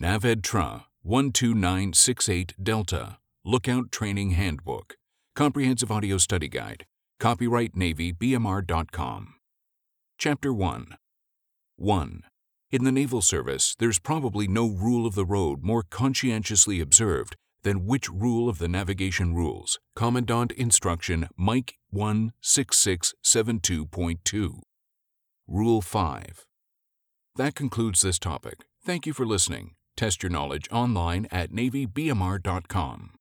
NAVEDTRA 12968 Delta Lookout Training Handbook Comprehensive Audio Study Guide. Copyright Navy BMR.com. Chapter 1 1. In the Naval Service, there's probably no rule of the road more conscientiously observed than which rule of the navigation rules? Commandant Instruction Mike 16672.2. Rule 5. That concludes this topic. Thank you for listening. Test your knowledge online at NavyBMR.com.